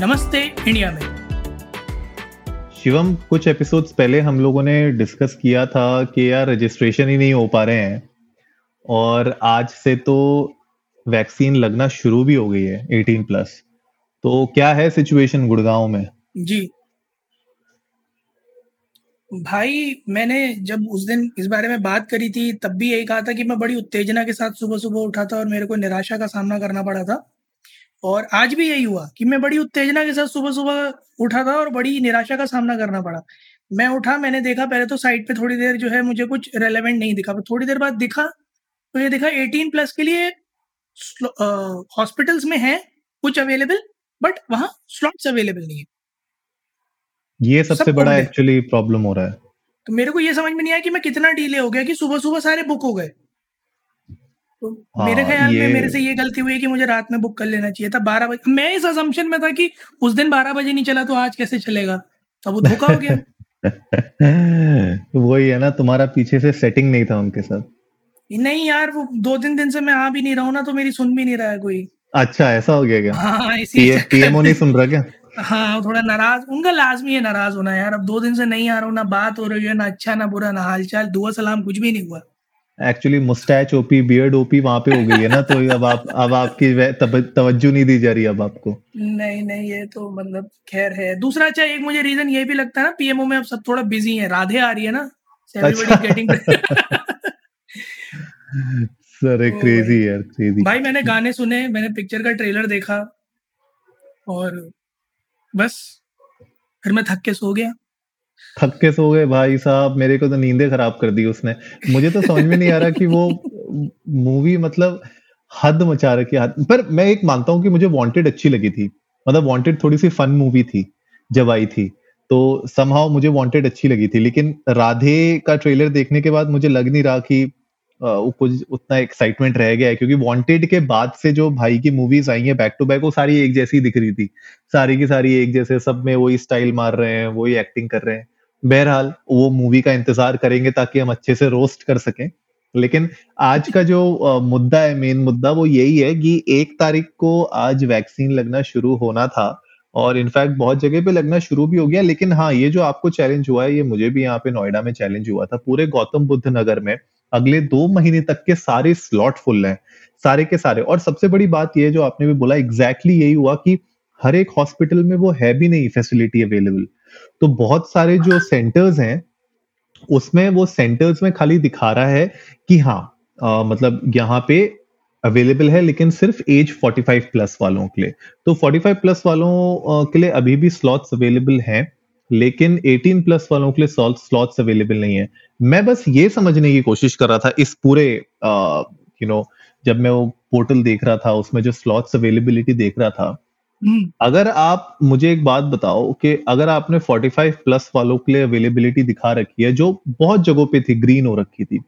नमस्ते इंडिया में। शिवम कुछ एपिसोड्स पहले हम लोगों ने डिस्कस किया था कि यार रजिस्ट्रेशन ही नहीं हो पा रहे हैं। और आज से तो वैक्सीन लगना शुरू भी हो गई है 18 प्लस तो क्या है सिचुएशन गुड़गांव में? जी। भाई मैंने जब उस दिन इस बारे में बात करी थी तब भी यही कहा था कि मैं बड़ी उत्तेजना के साथ सुबह सुबह उठा था और मेरे को निराशा का सामना करना पड़ा था। और आज भी यही हुआ कि मैं बड़ी उत्तेजना के साथ सुबह सुबह उठा था और बड़ी निराशा का सामना करना पड़ा। मैं उठा मैंने देखा पहले तो साइट पे थोड़ी देर जो है मुझे कुछ रेलेवेंट नहीं दिखा पर थोड़ी देर बाद दिखा तो ये दिखा 18 प्लस के लिए हॉस्पिटल्स में है कुछ अवेलेबल बट वहाँ स्लॉट्स अवेलेबल नहीं है। ये सबसे सब बड़ा। एक्चुअली प्रॉब्लम हो रहा है। तो मेरे को ये समझ में नहीं आया कि मैं कितना डिले हो गया कि सुबह सुबह सारे बुक हो गए। तो हाँ, मेरे ख्याल में मेरे से ये गलती हुई कि मुझे रात में बुक कर लेना चाहिए था। बारह बजे मैं इस असम्पशन में था कि उस दिन बारह बजे नहीं चला तो आज कैसे चलेगा? तब वो धोखा हो गया। वही है ना तुम्हारा पीछे से सेटिंग नहीं था उनके साथ। नहीं यार वो दो तीन दिन से मैं आ भी नहीं रहा हूँ ना तो मेरी सुन भी नहीं रहा है कोई। अच्छा ऐसा हो गया क्या? हाँ इसी पीएमओ नहीं सुन रहा क्या? हाँ थोड़ा नाराज़ उनका लाजमी है नाराज़ होना यार। अब दो दिन से नहीं आ रहा हूँ ना बात हो रही है ना अच्छा ना बुरा ना हालचाल दुआ सलाम कुछ भी नहीं हुआ। Actually moustache OP beard OP वहाँ पे हो गई है ना तो अब आप अब आपकी तब- तवज्जो नहीं दी जा रही अब आपको। नहीं नहीं ये तो मतलब खैर है। दूसरा अच्छा एक मुझे रीजन ये भी लगता है ना पीएमओ में अब सब थोड़ा बिज़ी है। राधे आ रही है ना अच्छा। गेटिंग सर क्रेजी यार क्रेजी भाई मैंने गाने सुने मैंने पिक्चर का ट्रेलर देखा और बस फिर मैं थक के सो गया। थक के सो गए, भाई साहब, मेरे को तो नींदे खराब कर दी उसने। मुझे तो समझ में नहीं आ रहा कि वो मूवी मतलब हद मचा रखी हद पर मैं एक मानता हूँ कि मुझे वांटेड अच्छी लगी थी। मतलब वांटेड थोड़ी सी फन मूवी थी, जब आई थी। तो समहाउ मुझे वांटेड अच्छी लगी थी, लेकिन राधे का ट्रेलर देखने के बाद मुझे लग नहीं रहा कि कुछ उतना एक्साइटमेंट रह गया है, क्योंकि वांटेड के बाद से जो भाई की मूवीज़ आई हैं बैक टू बैक वो सारी एक जैसी दिख रही थी। सारी की सारी एक जैसे, सब में वही स्टाइल मार रहे हैं, वही एक्टिंग कर रहे हैं। बहरहाल, वो मूवी का इंतज़ार करेंगे ताकि हम अच्छे से रोस्ट कर सकें। लेकिन आज का जो मुद्दा है मेन मुद्दा, वो यही है कि एक तारीख को आज वैक्सीन लगना शुरू होना था और इनफैक्ट बहुत जगह पे लगना शुरू भी हो गया, लेकिन हाँ ये जो आपको चैलेंज हुआ है, ये मुझे भी यहाँ पे नोएडा में चैलेंज हुआ था। पूरे गौतम बुद्ध नगर में अगले दो महीने तक के सारे स्लॉट फुल हैं सारे के सारे। और सबसे बड़ी बात यह जो आपने भी बोला एग्जैक्टली exactly यही हुआ कि हर एक हॉस्पिटल में वो है भी नहीं फैसिलिटी अवेलेबल तो बहुत सारे जो सेंटर्स हैं उसमें वो सेंटर्स में खाली दिखा रहा है कि हाँ अ, मतलब यहाँ पे अवेलेबल है लेकिन सिर्फ़ एज 45 प्लस वालों के लिए। तो 45 प्लस वालों के लिए अभी भी स्लॉट्स अवेलेबल हैं। लेकिन 18 प्लस वालों के लिए स्लॉट्स अवेलेबल नहीं है। मैं बस ये समझने की कोशिश कर रहा था इस पूरे यू नो जब मैं वो पोर्टल देख रहा था उसमें जो स्लॉट्स अवेलेबिलिटी देख रहा था हम्म, अगर आप मुझे एक बात बताओ कि अगर आपने 45 प्लस वालों के लिए अवेलेबिलिटी दिखा रखी है जो बहुत जगहों पे थी ग्रीन हो रखी थी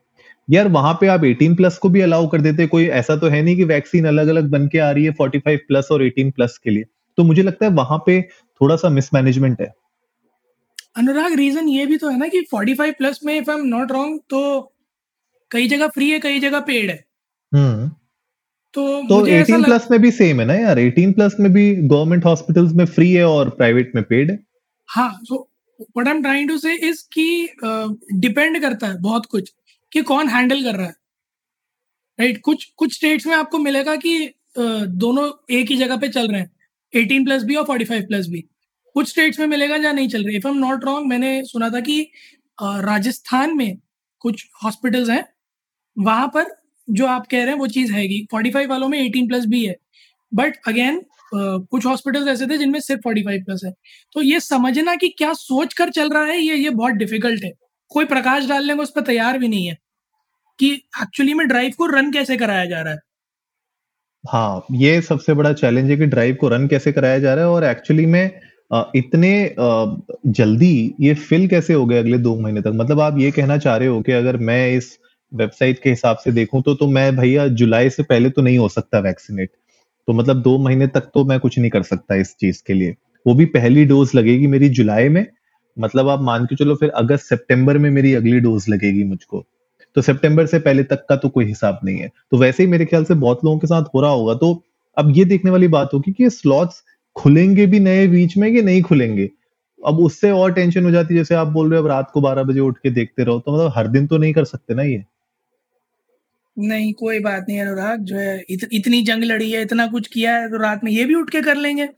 यार वहाँ पे आप 18 प्लस को भी अलाउ कर देते कोई ऐसा तो है नहीं कि वैक्सीन अलग अलग बन के आ रही है 45 प्लस और 18 प्लस के लिए। तो मुझे लगता है वहाँ पे थोड़ा सा मिसमैनेजमेंट है। अनुराग रीजन ये भी तो है ना कि 45 प्लस में if I am not wrong तो कई जगह फ्री है कई जगह पेड है। हम्म। तो, तो मुझे ऐसा 18 लग, प्लस में भी सेम है ना यार? 18 प्लस में भी गवर्नमेंट हॉस्पिटल्स में फ्री है और प्राइवेट में पेड है? हाँ so what I am trying to say is कि डिपेंड करता है बहुत कुछ कि कौन हैंडल कर रहा है। Right right? कुछ कुछ स्टेट्स में आपको मिलेगा कि अ, दोनों एक ही जगह पे चल रहे हैं। 18 प्लस भी और 45 प्लस भी। कुछ स्टेट्स में मिलेगा जहाँ नहीं चल रहे। इफ़ एम नॉट रॉन्ग मैंने सुना था कि राजस्थान में कुछ हॉस्पिटल्स हैं, वहाँ पर जो आप कह रहे हैं वो चीज़ हैगी। 45 वालों में 18 प्लस भी है। बट अगेन कुछ हॉस्पिटल्स ऐसे थे जिनमें सिर्फ़ 45 प्लस है। तो ये समझना कि क्या सोच कर चल रहा है, ये ये बहुत डिफ़िकल्ट है। कोई प्रकाश डालने को उस पर तैयार भी नहीं है कि एक्चुअली में ड्राइव को रन कैसे कराया जा रहा है। हाँ ये सबसे बड़ा चैलेंज है कि ड्राइव को रन कैसे कराया जा रहा है और एक्चुअली में इतने जल्दी ये फिल कैसे हो गए अगले दो महीने तक? मतलब आप ये कहना चाह रहे हो कि अगर मैं इस वेबसाइट के हिसाब से देखूँ तो तो मैं भैया जुलाई से पहले तो नहीं हो सकता वैक्सीनेट तो मतलब दो महीने तक तो मैं कुछ नहीं कर सकता इस चीज़ के लिए। वो भी पहली डोज लगेगी मेरी जुलाई में। मतलब आप मान के चलो, फिर अगस्त, सितंबर में मेरी अगली डोज लगेगी मुझको। तो सितंबर से पहले तक का तो कोई हिसाब नहीं है। तो वैसे ही मेरे ख्याल से बहुत लोगों के साथ हो रहा होगा। तो अब ये देखने वाली बात होगी कि स्लॉट्स खुलेंगे भी नए बीच में कि नहीं खुलेंगे? अब उससे और टेंशन हो जाती है जैसे आप बोल रहे हो अब रात को बारह बजे उठ के देखते रहो तो मतलब हर दिन तो नहीं कर सकते ना ये? नहीं कोई बात नहीं अनुराग जो है इत, इतनी जंग लड़ी है इतना कुछ किया है तो रात में ये भी उठ के कर लेंगे।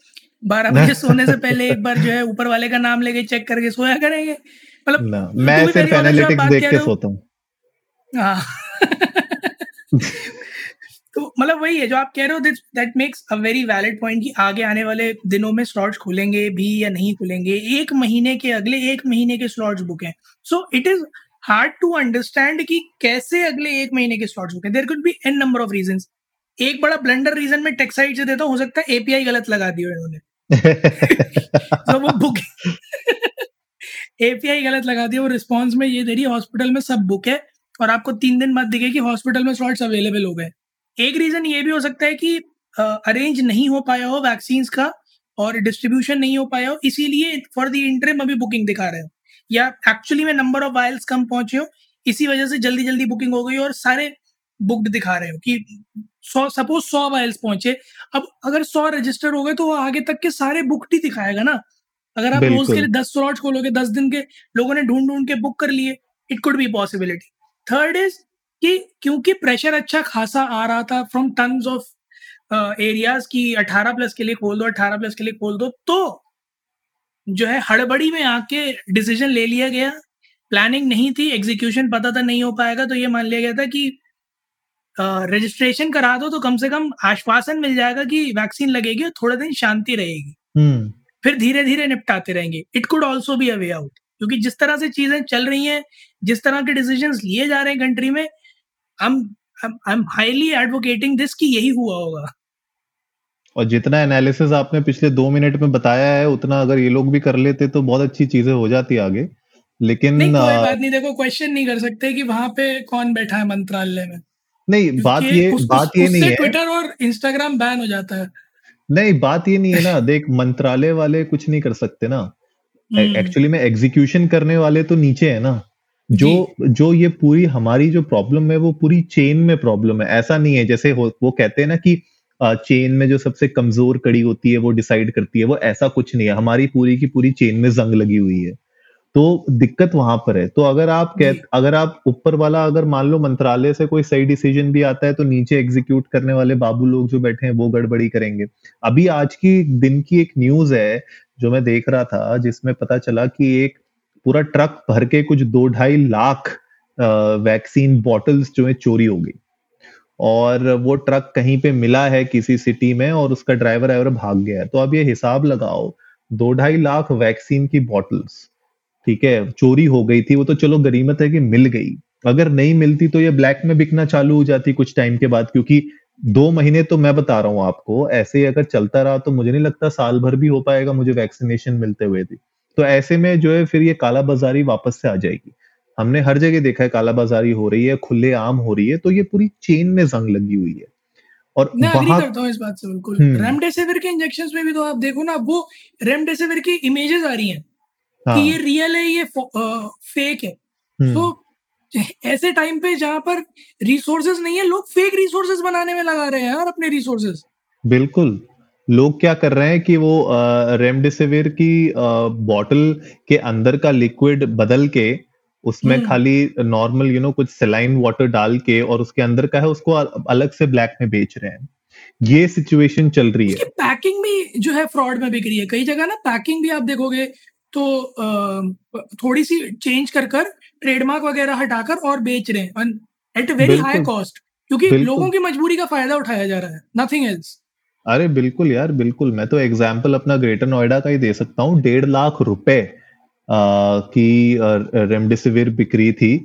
बारह बजे सोने से पहले एक बार जो है ऊपर वाले का नाम लेके चेक करके सोया करेंगे। मतलब मैं सिर्फ़ एनालिटिक्स देख के सोता हूँ। हाँ। तो मतलब वही है जो आप कह रहे हो this that makes a very valid point कि आगे आने वाले दिनों में स्लॉट्स खुलेंगे भी या नहीं खुलेंगे। एक महीने के अगले एक महीने के स्लॉट्स बुक हैं। So it is hard to understand कि कैसे अगले एक महीने के स्लॉट्स बुक हैं। There could be an number of reason एक बड़ा ब्लंडर रीजन में टेक्साइड से देता हूँ हो सकता है एपीआई गलत लगा दिया इन्होंने। तो वो बुक एपीआई गलत लगा दिया वो रिस्पॉन्स में ये दे रही है हॉस्पिटल में सब बुक है और आपको तीन दिन बाद दिखे कि हॉस्पिटल में स्लॉट्स अवेलेबल हो गए। एक रीजन ये भी हो सकता है कि अरेंज नहीं हो पाया हो वैक्सीन का और डिस्ट्रीब्यूशन नहीं हो पाया हो इसीलिए फॉर द इंटरम अभी बुकिंग दिखा रहे हो। या एक्चुअली में नंबर ऑफ़ वायल्स कम पहुँचे हो इसी वजह से जल्दी जल्दी बुकिंग हो गई और सारे बुक्ड दिखा रहे हो कि सौ सपोज़ सौ वायल्स पहुँचे अब अगर सौ रजिस्टर हो गए तो वो आगे तक के सारे बुकड ही दिखाएगा ना। अगर आप रोज के लिए दस स्लॉट खोलोगे दस दिन के लोगों ने ढूंढ ढूंढ के बुक कर लिए it could be possibility third is कि क्योंकि प्रेशर अच्छा खासा आ रहा था फ्रॉम टन्स ऑफ़ एरियाज़ की 18 प्लस के लिए खोल दो 18 प्लस के लिए खोल दो तो जो है हड़बड़ी में आके डिसीज़न ले लिया गया। प्लानिंग नहीं थी एग्जीक्यूशन पता था नहीं हो पाएगा तो ये मान लिया गया था कि रजिस्ट्रेशन करा दो तो कम से कम आश्वासन मिल जाएगा कि वैक्सीन लगेगी और थोड़े दिन शांति रहेगी। हम्म। फिर धीरे धीरे निपटाते रहेंगे। It could also be a way out क्योंकि जिस तरह से चीज़ें चल रही हैं जिस तरह के डिसीज़न लिए जा रहे हैं कंट्री में I am highly advocating this कि यही हुआ होगा। और जितना एनालिसिस आपने पिछले दो मिनट में बताया है उतना अगर ये लोग भी कर लेते तो बहुत अच्छी चीज़ें हो जाती आगे। लेकिन नहीं कोई बात नहीं देखो क्वेश्चन नहीं कर सकते कि वहाँ पे कौन बैठा है मंत्रालय में। नहीं बात ये उस, बात उस, ये नहीं है। ट्विटर और इंस्टाग्राम बैन हो जाता है। नहीं बात ये नहीं है ना। देख मंत्रालय वाले कुछ नहीं कर सकते ना। एक्चुअली में एग्जीक्यूशन करने वाले तो नीचे है ना। जो। जो ये पूरी हमारी जो प्रॉब्लम है वो पूरी चेन में प्रॉब्लम है। ऐसा नहीं है जैसे वो कहते हैं ना कि चेन में जो सबसे कमज़ोर कड़ी होती है वो डिसाइड करती है। वो ऐसा कुछ नहीं है। हमारी पूरी की पूरी चेन में जंग लगी हुई है। तो दिक्कत वहाँ पर है। तो अगर आप कह अगर आप ऊपर वाला अगर मान लो मंत्रालय से कोई सही डिसीज़न भी आता है तो नीचे एग्जीक्यूट करने वाले बाबू लोग जो बैठे हैं वो गड़बड़ी करेंगे। अभी आज की दिन की एक न्यूज़ है जो मैं देख रहा था जिसमें पता चला कि एक पूरा ट्रक भर के कुछ दो ढाई लाख वैक्सीन बॉटल्स जो है चोरी हो गई। और वो ट्रक कहीं पे मिला है किसी सिटी में और उसका ड्राइवर ड्राइवर भाग गया है। तो अब ये हिसाब लगाओ, दो ढाई लाख वैक्सीन की बॉटल्स, ठीक है, चोरी हो गई थी, वो तो चलो गरीमत है कि मिल गई। अगर नहीं मिलती तो ये ब्लैक में बिकना चालू हो जाती कुछ टाइम के बाद, क्योंकि दो महीने तो मैं बता रहा हूँ आपको, ऐसे ही अगर चलता रहा तो मुझे नहीं लगता साल भर भी हो पाएगा मुझे वैक्सीनेशन मिलते हुए थी तो ऐसे में जो है फिर ये काला बाजारी वापस से आ जाएगी हमने हर जगह देखा है काला बाजारी हो रही है खुले आम हो रही है तो ये पूरी चेन में जंग लगी हुई है और मैं वहाँ करता हूँ इस बात से बिल्कुल रेमडेसिविर हम्म। के इंजेक्शन में भी तो आप देखो ना वो रेमडेसिविर की इमेजेस आ रही हैं हाँ. कि ये रियल है ये फेक है हम्म। तो ऐसे टाइम पे जहाँ पर रिसोर्सेज नहीं है लोग फेक रिसोर्सेज बनाने में लगा रहे हैं यार अपने रिसोर्सेज बिल्कुल लोग क्या कर रहे हैं कि वो रेमडेसिविर की बॉटल के अंदर का लिक्विड बदल के उसमें हम्म। खाली नॉर्मल यू नो कुछ सेलाइन वाटर डाल के और उसके अंदर का है उसको अलग से ब्लैक में बेच रहे हैं। ये सिचुएशन चल रही है। पैकिंग भी जो है फ्रॉड में बिक रही है। कई जगह ना पैकिंग भी आप देखोगे तो थोड़ी सी चेंज कर कर ट्रेडमार्क वगैरह हटाकर और बेच रहे हैं। एट वेरी हाई कॉस्ट क्योंकि लोगों की मजबूरी का फ़ायदा उठाया जा रहा है। नथिंग एल्स अरे बिल्कुल यार, बिल्कुल। मैं तो एग्ज़ाम्पल अपना ग्रेटर नोएडा का ही दे सकता हूँ। डेढ़ लाख रुपए की रेमडेसिविर बिक्री थी,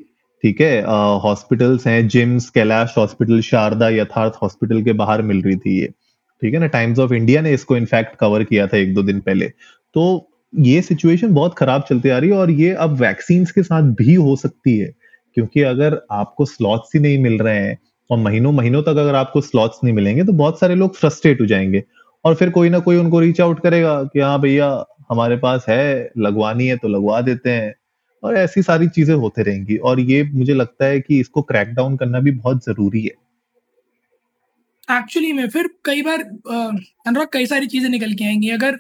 ठीक है? हॉस्पिटल्स हैं जिम्स कैलाश हॉस्पिटल शारदा यथार्थ हॉस्पिटल के बाहर मिल रही थी ये, ठीक है ना? टाइम्स ऑफ़ इंडिया ने इसको इनफैक्ट कवर किया था एक दो दिन पहले। तो ये सिचुएशन बहुत खराब चलती आ रही है और ये अब वैक्सीन के साथ भी हो सकती है, क्योंकि अगर आपको स्लॉट्स ही नहीं मिल रहे हैं और महीनों महीनों तक अगर आपको स्लॉट्स नहीं मिलेंगे तो बहुत सारे लोग फ्रस्ट्रेट हो जाएँगे। और फिर कोई ना कोई उनको रीच आउट करेगा कि हाँ भैया हमारे पास है लगवानी है तो लगवा देते हैं। और ऐसी सारी चीज़ें होते रहेंगी। और ये मुझे लगता है कि इसको क्रैक डाउन करना भी बहुत ज़रूरी है। एक्चुअली में फिर कई बार अनुराग कई सारी चीज़ें निकल के आएँगी। अगर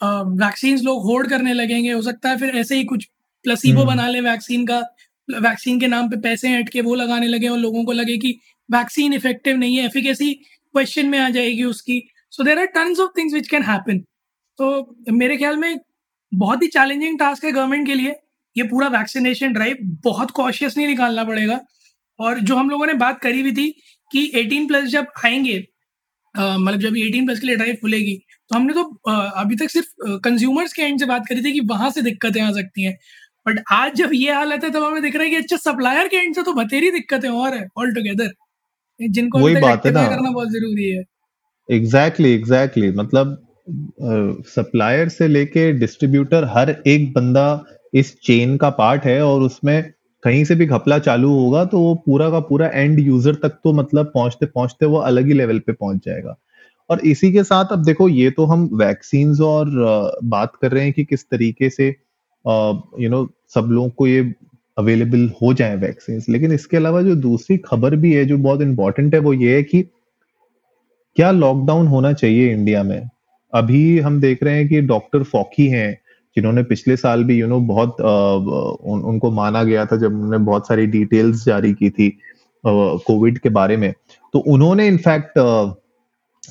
वैक्सीन लोग होल्ड करने लगेंगे हो सकता है फिर ऐसे ही कुछ प्लसीबो हम्म। बना ले वैक्सीन का वैक्सीन के नाम पे पैसे हट के वो लगाने लगे और लोगों को लगे कि वैक्सीन इफ़ेक्टिव नहीं है एफिकेसी क्वेश्चन में आ जाएगी उसकी। So there are tons of things which can happen तो मेरे ख्याल में बहुत ही चैलेंजिंग टास्क है गवर्नमेंट के लिए। ये पूरा वैक्सीनेशन ड्राइव बहुत कॉशियसली निकालना पड़ेगा। और जो हम लोगों ने बात करी हुई थी कि 18 प्लस जब आएँगे मतलब जब 18 प्लस के लिए ड्राइव खुलेगी तो हमने तो अभी तक सिर्फ़ कंज्यूमर्स के एंड से बात करी थी कि वहाँ से दिक्कतें आ सकती हैं। बट आज जब ये हालत है, तब हमें दिख रहा है कि अच्छा सप्लायर के एंड से तो बतेरी दिक्कतें और है ऑल टुगेदर जिनको वही बात है ना। करना बहुत ज़रूरी है। Exactly exactly, exactly exactly. मतलब सप्लायर से लेके डिस्ट्रीब्यूटर हर एक बंदा इस चेन का पार्ट है और उसमें कहीं से भी घपला चालू होगा तो वो पूरा का पूरा एंड यूज़र तक तो मतलब पहुँचते पहुँचते वो अलग ही लेवल पे पहुँच जाएगा। और इसी के साथ अब देखो ये तो हम वैक्सीन और बात कर रहे हैं कि किस तरीके से यू नो सब लोगों को ये अवेलेबल हो जाए वैक्सीन लेकिन इसके अलावा जो दूसरी खबर भी है जो बहुत इंपॉर्टेंट है वो ये है कि क्या लॉकडाउन होना चाहिए इंडिया में? अभी हम देख रहे हैं कि डॉक्टर फॉकी हैं जिन्होंने पिछले साल भी यू you नो know, बहुत आ, उन, उनको माना गया था जब उन्होंने बहुत सारी डिटेल्स जारी की थी कोविड के बारे में। तो उन्होंने इनफैक्ट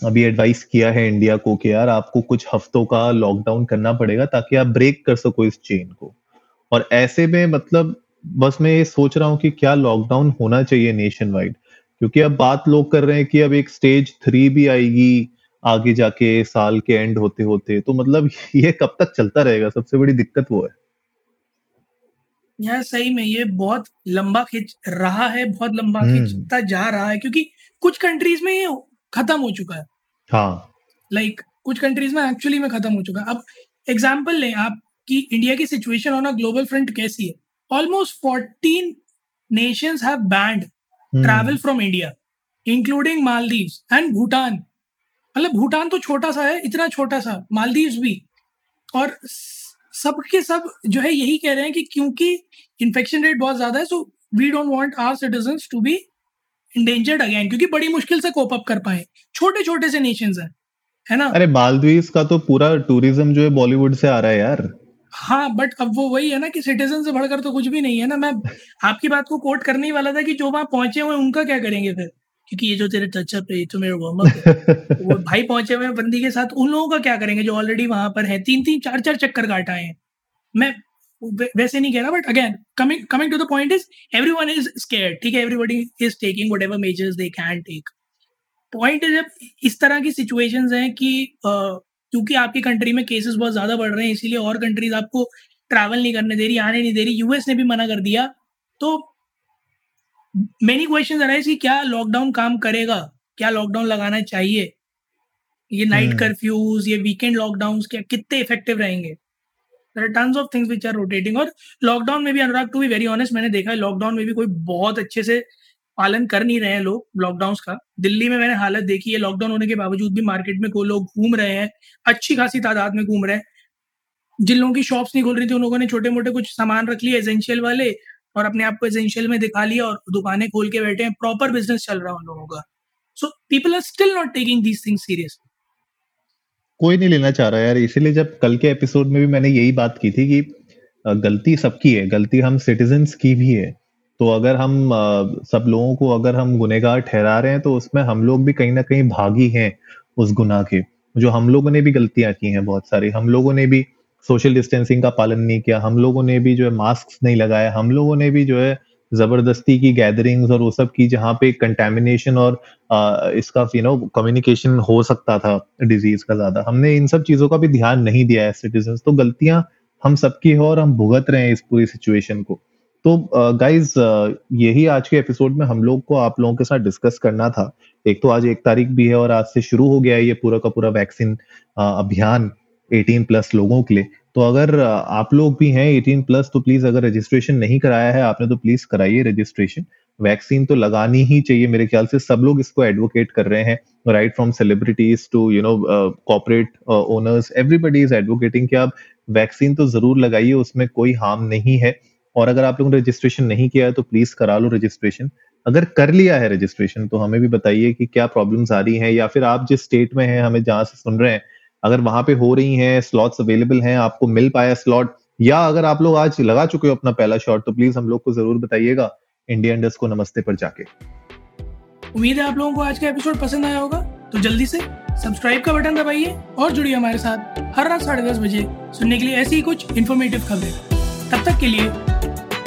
अभी एडवाइस किया है इंडिया को कि यार आपको कुछ हफ्तों का लॉकडाउन करना पड़ेगा ताकि आप ब्रेक कर सको इस चेन को। और ऐसे में मतलब बस मैं ये सोच रहा हूँ कि क्या लॉकडाउन होना चाहिए नेशन वाइड क्योंकि अब बात लोग कर रहे हैं कि अब एक स्टेज थ्री भी आएगी आगे जाके साल के एंड होते होते। तो मतलब ये कब तक चलता रहेगा? सबसे बड़ी दिक्कत वो है। यार सही में ये बहुत लंबा खिंच रहा है बहुत लंबा हम्म। खिंचता जा रहा है क्योंकि कुछ कंट्रीज़ में ये खत्म हो चुका है। हाँ। लाइक like, कुछ कंट्रीज़ में एक्चुअली में खत्म हो चुका है। अब एग्ज़ाम्पल लें आप कि इंडिया की situation on a global front कैसी है? Almost fourteen nations have banned travel from India including Maldives and Bhutan मतलब भूटान तो छोटा सा है इतना छोटा सा मालदीव भी। और सबके सब जो है यही कह रहे हैं कि क्योंकि इन्फेक्शन रेट बहुत ज़्यादा है so we don't want our citizen to be endangered again क्योंकि बड़ी मुश्किल से कोप अप कर पाए। छोटे छोटे से नेशंस हैं है ना? अरे मालदीव का तो पूरा टूरिज़्म जो है बॉलीवुड से आ रहा है यार। हाँ बट अब वो वही है ना कि सिटीजन से बढ़कर तो कुछ भी नहीं है ना। मैं आपकी बात को कोट करने ही वाला था कि जो वहाँ पहुँचे हुए उनका क्या करेंगे फिर? क्योंकि ये जो तेरे टचअप है ये तो मेरे वार्म अप वो भाई पहुँचे हुए बंदी के साथ उन लोगों का क्या करेंगे जो ऑलरेडी वहाँ पर है? तीन तीन चार चार चक्कर काट आए हैं। मैं वैसे नहीं कह रहा but again coming coming to the point is everyone is scare ठीक है? Everybody is taking whatever measures they can take point is इस तरह की सिचुएशन हैं कि क्योंकि आपकी कंट्री में केसेस बहुत ज़्यादा बढ़ रहे हैं इसीलिए और कंट्रीज़ आपको ट्रैवल नहीं करने दे रही आने नहीं दे रही। यूएस ने भी मना कर दिया। तो मेनी क्वेश्चन अराइज कि क्या लॉकडाउन काम करेगा? क्या लॉकडाउन लगाना चाहिए? ये नाइट कर्फ्यूज हम्म। ये वीकेंड लॉकडाउन क्या कितने इफ़ेक्टिव रहेंगे? Tons of things which are rotating और लॉकडाउन में भी Anurag to be very honest मैंने देखा है लॉकडाउन में भी कोई बहुत अच्छे से पालन कर नहीं रहे हैं लोग लॉकडाउन का। दिल्ली में मैंने हालत देखी है लॉकडाउन होने के बावजूद भी मार्केट में कोई लोग घूम रहे हैं, अच्छी खासी तादाद में घूम रहे हैं। जिन लोगों की शॉप्स नहीं खुल रही थी, उन लोगों ने छोटे मोटे कुछ सामान रख लिए एसेंशियल वाले, और अपने आप को एजेंशियल में दिखा लिया और दुकानें खोल के बैठे हैं। प्रॉपर बिज़नेस चल रहा है उन लोगों का। So people are still not taking these things serious कोई नहीं लेना चाह रहा यार। इसीलिए जब कल के एपिसोड में भी मैंने यही बात की थी कि गलती सबकी है। गलती हम सिटीजन की भी है। तो अगर हम सब लोगों को अगर हम गुनेगार ठहरा रहे हैं तो उसमें हम लोग भी कहीं ना कहीं भागी हैं उस गुनाह के। जो हम लोगों ने भी गलतियाँ की हैं बहुत सारी। हम लोगों ने भी सोशल डिस्टेंसिंग का पालन नहीं किया। हम लोगों ने भी जो है मास्क नहीं लगाया हम लोगों ने भी जो है ज़बरदस्ती की गैदरिंग्स और वो सब की जहाँ पे कंटेमिनेशन और आ, इसका यू नो कम्युनिकेशन हो सकता था डिज़ीज़ का ज़्यादा। हमने इन सब चीज़ों का भी ध्यान नहीं दिया है सिटीजन तो गलतियाँ हम सबकी है और हम भुगत रहे हैं इस पूरी सिचुएशन को। तो गाइज़ यही आज के एपिसोड में हम लोग को आप लोगों के साथ डिस्कस करना था। एक तो आज एक तारीख भी है और आज से शुरू हो गया है ये पूरा का पूरा वैक्सीन अभियान 18 प्लस लोगों के लिए। तो अगर आप लोग भी हैं 18 प्लस तो प्लीज़ अगर रजिस्ट्रेशन नहीं कराया है, आपने तो प्लीज़ कराइए रजिस्ट्रेशन वैक्सीन तो लगानी ही चाहिए मेरे ख्याल से, सब लोग इसको एडवोकेट कर रहे हैं। Right from celebrities to you know corporate owners everybody is advocating कि आप वैक्सीन तो ज़रूर लगाइए, उसमें कोई हार्म नहीं है। और अगर आप लोगों ने रजिस्ट्रेशन नहीं किया है तो प्लीज़ करा लो रजिस्ट्रेशन अगर कर लिया है रजिस्ट्रेशन तो हमें भी बताइए कि क्या प्रॉब्लम्स आ रही हैं, या फिर आप जिस स्टेट में हैं, हमें जहाँ से सुन रहे हैं, अगर वहाँ पे हो रही हैं स्लॉट्स अवेलेबल हैं, आपको मिल पाया स्लॉट या अगर आप लोग आज लगा चुके हो अपना पहला शॉट तो प्लीज़ हम लोग को ज़रूर बताइएगा इंडिया इंडस्ट को नमस्ते पर जाके। उम्मीद है आप लोगों को आज का एपिसोड पसंद आया होगा तो जल्दी से सब्सक्राइब का बटन दबाइए और जुड़िए हमारे साथ हर रात साढ़े दस बजे सुनने के लिए ऐसी ही कुछ इन्फॉर्मेटिव खबरें। तब तक के लिए